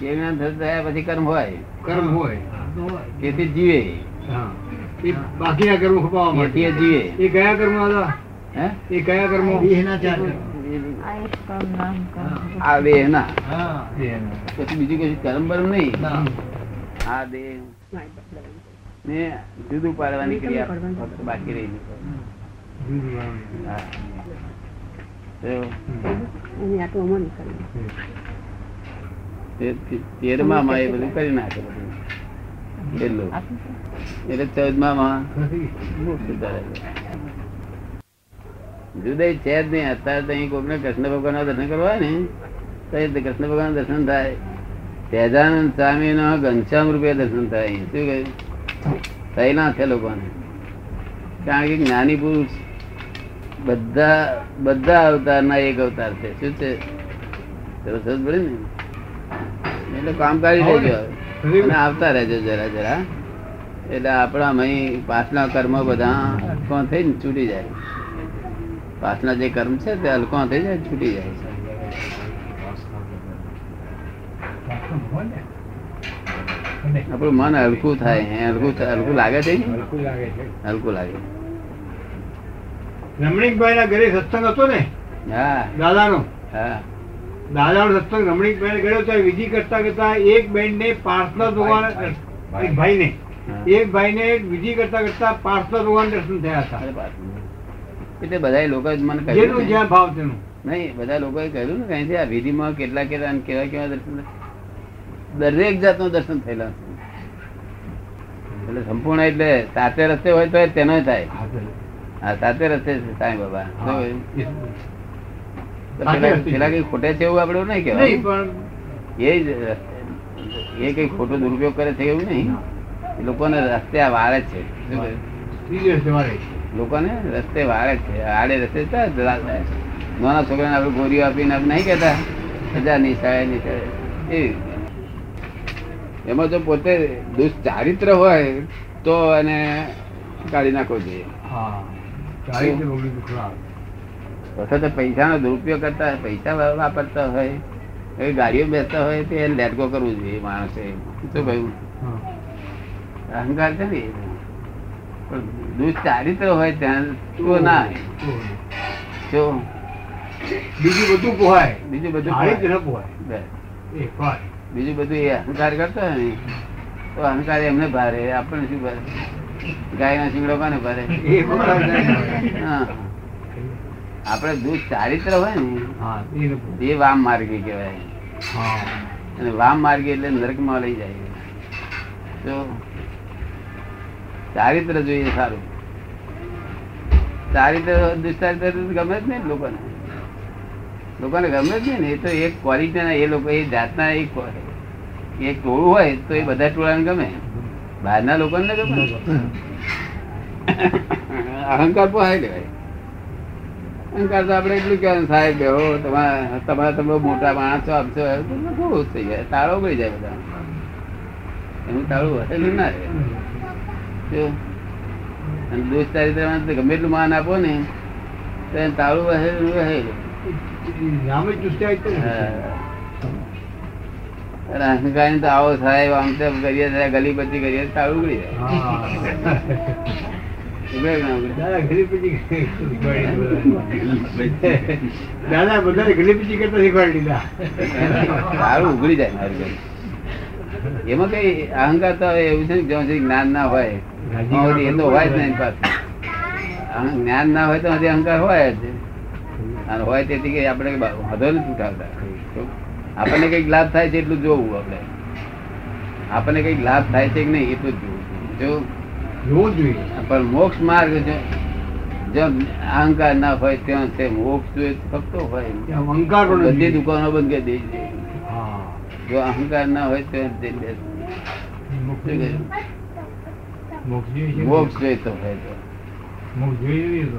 કેવી ના થયા પછી કર્મ હોય. કર્મ હોય. તેથી જીવે. બાકી ના કર્મ ખપાવવા માટે. જીવે. એ કયા કર્મ હતા એ કયા કર્મો? આ ના પછી બીજું કશું કર્મ બરમ નહીં. આ દેહ ને જુદું પાડવાની ક્રિયા ફક્ત બાકી રહી. હા. તો તે- તે- તેરમા માં એ બધું કરી નાખે બધું. એટલે. ચૌદમા માં જુદા છે જ નહીં અત્યારે તો અહીં કોઈને કૃષ્ણ ભગવાન દર્શન કરવા ને તો એ કૃષ્ણ ભગવાન દર્શન થાય. સહેજાનંદ સ્વામી નો ઘનશ્યામ રૂપે દર્શન થાય. અહીં. શું કહ્યું થયેલા છે લોકોને. કારણ કે જ્ઞાની પુરુષ બધા બધા અવતારના એક અવતાર છે. શું છે? સરસ પડે ને? એટલે કામ કરી દેજો અને આવતા રહેજો જરા જરા. એટલે આપણા અહીં પાછલા કર્મ બધા હલકો થઈને છૂટી જાય. પાછલા જે કર્મ છે તે હલકો થઈ જાય છૂટી જાય. આપણું મન હલકું થાય હલકું હલકું લાગે છે? હલકું લાગે છે. હલકું લાગે. રમણીકભાઈ ના ઘરે સત્સંગ હતો ને? હા. દાદાનો? હા. દાદાનો સત્સંગ રમણીકભાઈ ગયો તો વિધિ કરતા કરતા એક બેન ને પાર્થના ભગવાન એક ભાઈ. ને એક ભાઈ ને વિધિ કરતા કરતા પાર્થના ભગવાન દર્શન થયા હતા. એટલે બધા લોકો મને કહ્યું જ્યાં ભાવ તેનું. નહીં બધા લોકોએ કહ્યું ને કઈ આ વિધિમાં કેટલા કેટલા કેવા કેવા દર્શન દરેક જાતનું દર્શન થયેલા એટલે સંપૂર્ણ એટલે સાતે રસ્તે હોય તો તેનો થાય. હા સાતે રસ્તે છે સાંઈ બાબા. પેલા કઈ ખોટે છે એવું આપડે નહીં કેવાય પણ એ જ એ કઈ ખોટો દુરુપયોગ કરે છે એવું નહીં. લોકોને રસ્તે આ વારે છે. લોકોને રસ્તે વારે છે. આડે રસ્તે નાના છોકરાને આપણે ગોળીઓ આપીને આપણે નહીં કહેતા. સજા નહીં થાય નહીં થાય એ એમાં જો પોતે દુષ્ચારિત્ર હોય તો એને કાઢી નાખવો જોઈએ. હા. ચાલી રીતે પૈસા નો ખરા. પૈસાનો દુરુપયોગ કરતા હોય, પૈસા વાપરતા હોય એ ગાડીઓ બેસતા હોય તો લેટકો કરવું જોઈએ માણસે. શું ભાઈ અહંકાર છે ને પણ પણ દુષ્ચારિત્ર હોય ત્યાં તો ના જો બીજું બધું પોહાય. બીજું બધું પોહાય. બીજું બધું એ અહંકાર કરતો હોય ને તો અહંકાર એમને ભારે. આપણને શું ભારે? ગાય ના શીંગડો કોને ભારે. હા. આપણે દૂધ ચારિત્ર હોય ને એ વામ માર્ગી કહેવાય. અને વામ માર્ગી એટલે નરકમાં લઈ જાય. તો ચારિત્ર જોઈએ સારું. ચારિત્ર દુષ્ચારિત્ર ગમે જ નહીં લોકોને. લોકોને ગમે જ નહીં ને એ તો એક ક્વોલિટી એ લોકો એ જાતના એક એક ટોળું હોય તો એ બધા ટોળાને ગમે. બહારના લોકોને ગમે. અહંકાર પણ પોહાય લેવાય. અહંકાર તો આપણે એટલું કહેવાય સાહેબ બેહો તમારા તમારા તમે મોટા માણસો આપશો તો બહુ થઈ જાય. તાળો ઉગડી જાય બધા એનું તાળું હસેલું ના રહે? અને દોસ્ત ચારિત્રમાં ગમે એટલું માન આપો ને તો એને તાળું વહેલું વહેલું નામ જ તો હા. અને અહંકાર તો આવો સાહેબ આમ તેમ કરીએ ગલી બચી કરીએ તાળું ઉગડી જાય. દાદા કરતા શીખવાડી દીધા જાય મારું એમાં કઈ અહંકાર તો એવું છે જ્યાં સુધી જ્ઞાન ના હોય. ત્યાં એ તો હોય જ નહીં જ્ઞાન ના હોય તો હજી અહંકાર હોય જ. અને હોય તેથી કે આપણે બા- નથી ઉઠાવતા. આપણને કંઈક લાભ થાય છે એટલું જોવું આપણે. આપણને કંઈક લાભ થાય છે કે નહીં એટલું જ જોવું જો જોવું જોઈએ. પણ મોક્ષ માર્ગ જો જો અહંકાર ના હોય ત્યાં તે મોક્ષ જોઈએ તો ફક્ત હોય. અહંકાર બધી દુકાનો બંધ કરી દઈ હા. જો અહંકાર ના હોય તો તે મોક્ષ જોઈએ તો હોય તો. મોક્ષ જોઈએ તો.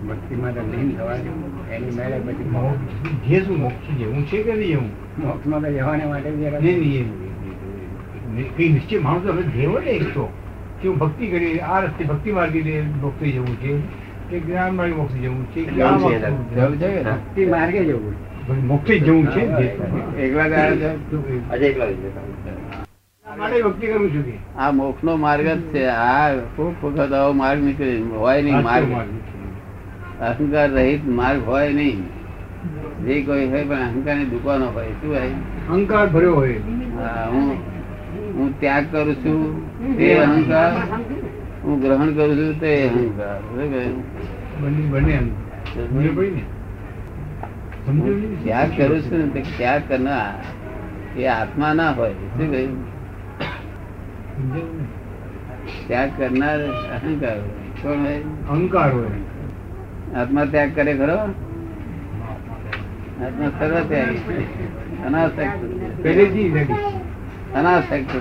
ભક્તિ તો લીન થવાનું એની મેળે પછી મોક્ષ જે શું મોક્ષ જેવું છે કે નહીં એવું? મોક્ષમાં તો જવાને માટે નહીં, નહીં, કઈ નિશ્ચય માણસ હવે જેવો ને એક તો. કે હું ભક્તિ કરી આ રસ્તે ભક્તિ માર્ગે મોક્ષ જવું છે કે જ્ઞાન માર્ગે મોક્ષી જવું છે ભક્તિ માર્ગે જવું છે. આ મોક્ષ નો માર્ગ જ છે. આ ખૂબ વખત આવો માર્ગ નીકળે હોય નહીં માર્ગ. અહંકાર રહિત માર્ગ હોય નહીં. જે કોઈ હોય પણ અહંકારની દુકાનો હોય. શું હોય? અહંકાર ભર્યો હોય. હા, હું ત્યાગ કરું છું તે અહંકાર? હું ગ્રહણ કરું છું તે અહંકાર? ત્યાગ કરું છું ને ત્યાગ કરનાર એ આત્મા ના હોય. શું કહ્યું? ત્યાગ કરનાર અહંકાર કોણ હોય? અહંકાર હોય. આત્મા ત્યાગ કરે ખરો? આત્મા સર્વ ત્યાગ. અનાસક્ત છે. અનાસક્ત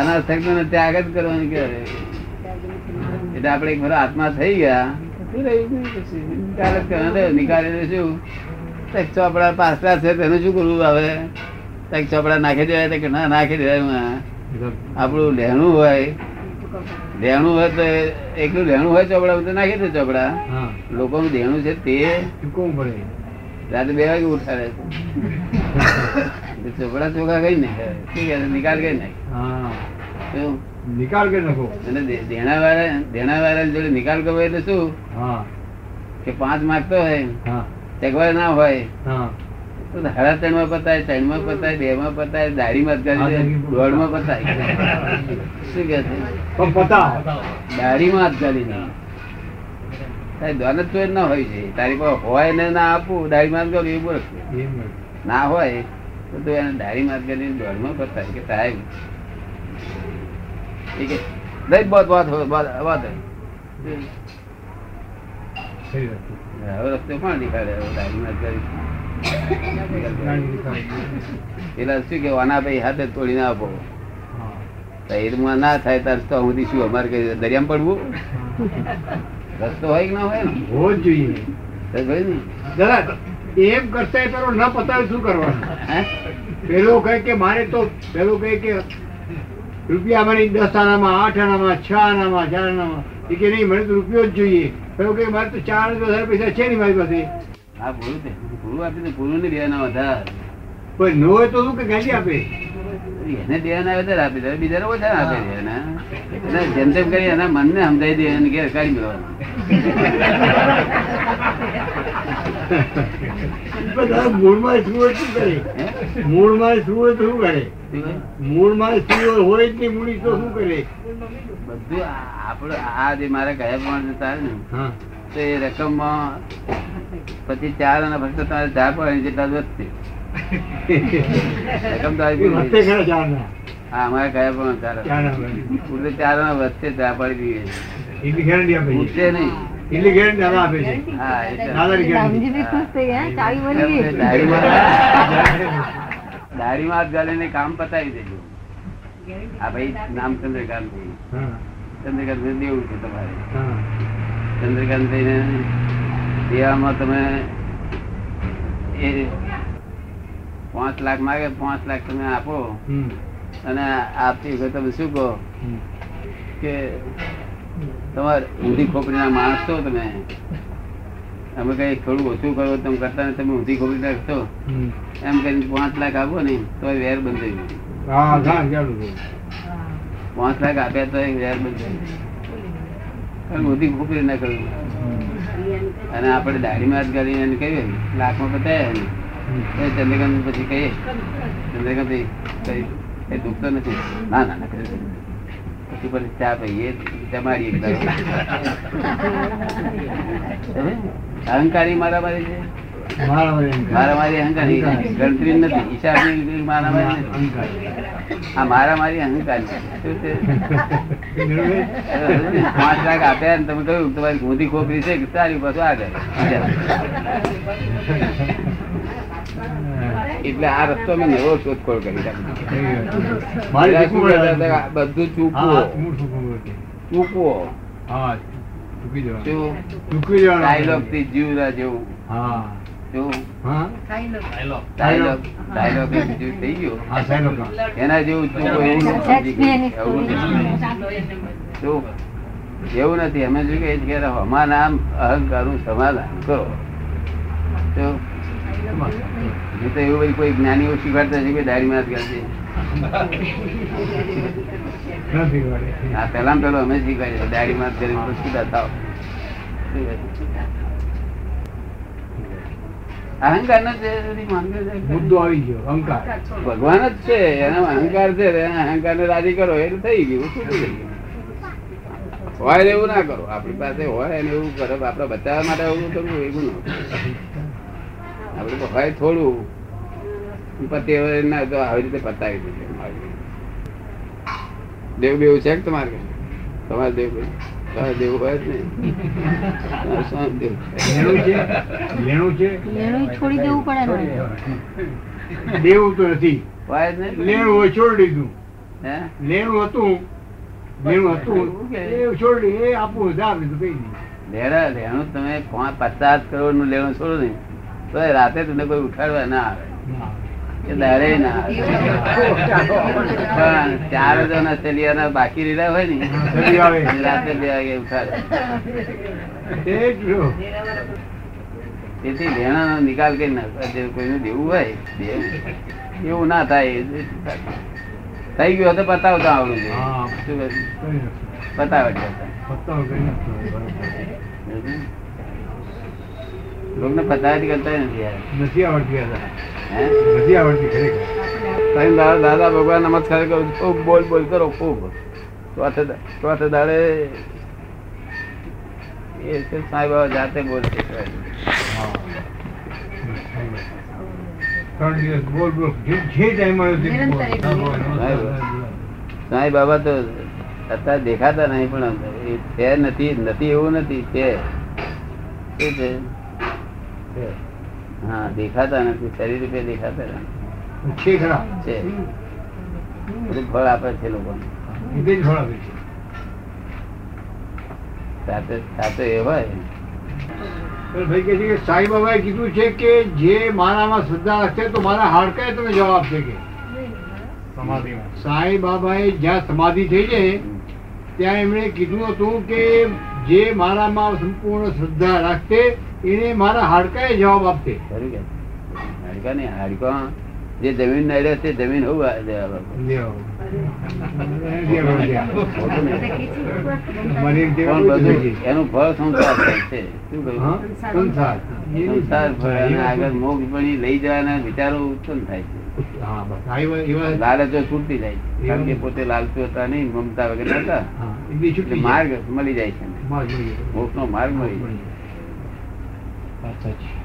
અનાસક્ત ને ત્યાગ જ કરવાનું કે એટલે આપણે એક ફરો આત્મા થઈ ગયા. નિકાલીને શું? તક ચોપડા પાછલા છે તેનું શું કરવું હવે? તક ચોપડા નાખી દેવાય કે ના નાખી દેવાય આપણું લેણું હોય. લેણું હોય તો એકલું લેણું હોય ચોપડા તો નાખી દે ચોપડા. લોકોનું દેણું છે તે. ચૂકવવું પડે રાતે બે વાગે ઉઠાવે ચોપડા ચોખા કઈ ને નિકાલ કઈ નાખે નિકાલ કરી નાખો. અને દે- દેણાવાળા દેણાવાળા જોડે નિકાલ કરવો એટલે શું? કે પાંચ માગતો હોય. હા. ચગવા ના હોય. હા. તો સાડા ત્રણમાં પતાય ત્રણમાં પતાય બે માં પતાય દાઢીમાં માં કરી દોઢમાં પતાય. શું કે છે? જ કરી દે તારી દોન જ ના હોય છે. તારી પાસે હોય ને ના આપવું ડાયરી માર્ગ એવું બોલ. ના હોય તો તું એને ડાયરી માર્ગની દોડમાં કરતા કે સાહેબ ઠીક છે નહીં બહુ વાત હોય વાત. હવે રસ્તો પણ દેખાડે? ડાયરી માર્ગ એટલે શું કે વાના ભાઈ હાથે તોડી ના આપો. તૈરમાં ના થાય તાર તો હું શું અમારે દરિયામાં પડવું? રસ્તો હોય કે ના હોય ને? હોવો જ જોઈએ. ભાઈ ને? દાદા એમ કરતા પેલો ન પતાવે શું કરવાનું? હે? પેલો કહે કે મારે તો પેલો કહે કે રૂપિયા મને દસ આનામાં આઠ આનામાં છ આનામાં ચાર આનામાં એ કે નહીં મને તો રૂપિયો જ જોઈએ. પેલો કહે મારે તો ચાર હજાર પૈસા છે નહીં મારી પાસે. હા પૂરું પૂરું આપી દે પૂરું ને ના વધારે. પણ ન હોય તો શું કે ગાડી આપે? એને દેવાના વધારે આપી દે. બીજા ઓછા આપે છે એના. જેમ તેમ કરી એના મનને સમજાવી દે એને ઘેર કાઢી મેળવાનું મૂળમાં શું શું કરે? મૂળમાં શું શું કરે? મૂળમાં શું હોય જ તો શું કરે? બધું આપડે આ જે મારા ચાલે ને હા. તો એ રકમમાં પછી ચાર અને ફક્ત તમારે ચાર પડે જેટલા વધશે અમારે ચાલે ચાર ના પાડી દઈએ નહીં. એટલી ગેરંટી દાદા આપે છે. હા એટલે ખુશ થઈ ગયા દાઢીમાં હાથ ગાલીને કામ પતાવી દેજો. આ ભાઈ નામ ચંદ્રકાંત હા. ચંદ્રકાંત દેવું છે તમારે. હા. ચંદ્રકાંત દેવામાં તમે એ પાંચ લાખ માગે પાંચ લાખ તમે આપો. અને આપતી વખતે તમે શું કહો? કે તમારે ઊંધી ખોપરીના માણસ છો તમે. અમે કઈ થોડું ઓછું કરો તમે કરતા તમે ઊંધી ખોપરી રાખશો. એમ કરીને પાંચ લાખ આપો ને તો વેર બંધ થઈ. પાંચ લાખ આપ્યા તો વેર બંધ થઈ કારણ ઊંધી ખોપરી ના કર્યું અને આપણે દાઢીમાં જ કરીને કહીએ લાખમાં બતાવ્યા ચંદ્રકાંત પછી કહીએ. ચંદ્રકાંત એ દુખતો નથી. ના ના ના પછી પછી ચા પીએ તમારી? અહંકારી મારા મારી છે અહંકારી. ગણતરી નથી. હિસાબની મારા મારી આ મારા મારી અહંકારી છે? પાંચ લાખ આપ્યા ને તમે કહ્યું તમારી મોદી ખોપરી છે સારી પાછું આગળ. એટલે આ રસ્તો મેં નવો શોધખોળ કરી. બધું ચૂકવો. ચૂકવું પડે. ચૂકવો. હા ચૂકી જવાનું. શું? ચૂકી જવાનું. ડાયલોગથી જીવરા જેવું. હા. શું? હા? ડાયલોગ ડાયલોગ એ બીજું થઈ ગયું. હા સાહેબ એના જેવું એવું ન નથી. અમે છીએ કે અમારા નામ અહંકારનું સમાધાન કરો. તો એવું કોઈ જ્ઞાનીઓ શીખવાડતા છે કે ડાયરી માં. આ પેલા પેલો અમે શીખવાડીએ ડાયરી માં કરી સીધા થાવ. અહંકાર નો. મુદ્દો આવી ગયો અહંકાર. ભગવાન જ છે એનો અહંકાર છે અહંકાર ને રાજી કરો એટલે થઈ ગયું શું થઈ ગયું. હોય એવું ના કરો. આપણી પાસે હોય ને એવું કરો આપડે બચાવવા માટે એવું કરવું એવું ન આપડે તો હોય થોડું પતિ હવે ના તો આવી રીતે પતાવી દીધું દેવ બેવું છે કે તમારે તમારે દેવ બેવું? તમારે દેવ હોય જ નહીં. તમારે શું દેવ? છે? લેણું છે? લેણું છે? લેણું છોડી દેવું પડે દેવું તો નથી. લેણું છોડી દીધું. હે? લેણું હતું. લેણું હતું. એ છોડી એ આપવું આપી તો કઈ નહીં લેણા લેણું તમે પાંચ પચાસ કરોડનું લેણું છોડો ને. તો રાતે તમને કોઈ ઉઠાડવા ના આવે. કે દાડે ના પણ ચાર બાકી લીધા હોય રાતે બે વાગે ઉઠાડે. તેથી નિકાલ કરી નાખો. જે કોઈનું દેવું હોય એવું ના થાય. થઈ ગયું તો પતાવતા આવડું છે. શું નથી. પતાવે છે પત્તાઓ કઈ નથી. બરાબર. લોકોને પતાવી કરતા નથી યાર. નથી આવડતી નથી આવડતી ખરેખર. દાદા દાદા ભગવાન નમસ્કાર કરો ખૂબ બોલ બોલ કરો ખૂબ ચોથે દાડે એ છે સાંઈ બાબા જાતે બોલશે ત્રણ દિવસ બોલ બોલ. જે ટાઈમ સાંઈ બાબા તો અત્યારે દેખાતા નહીં પણ એ છે નથી નથી એવું નથી છે. શું છે? હા દેખાતા નથી શરીર રૂપે દેખાતા નથી. છે બધું ફળ આપે છે છે. સાથે સાથે એ હોય. ભાઈ કહે છે કે સાંઈ બાબાએ કીધું છે કે જે મારામાં શ્રદ્ધા રાખશે તો મારા હાડકાએ તમે જવાબ આપશે કે. સાંઈ બાબાએ જ્યાં સમાધિ થઈ છે ત્યાં એમણે કીધું હતું કે જે મારામાં સંપૂર્ણ શ્રદ્ધા રાખશે એને મારા હાડકાએ જવાબ આપશે હાડકા નહીં હાડકા જે જમીન ના રહે તે જમીન હોવું. એનું ફળ સંસાર છે. સંસાર. ફળ આગળ મોગ પણ લઈ જવાના વિચારો ઉત્પન્ન થાય છે. લાલચો છૂટતી જાય છે. કારણ કે પોતે લાલચુ હતા નહીં મમતા વગેરે હતા. માર્ગ મળી જાય છે મોક્ષ નો માર્ગ મળી જાય. વાત સાચી.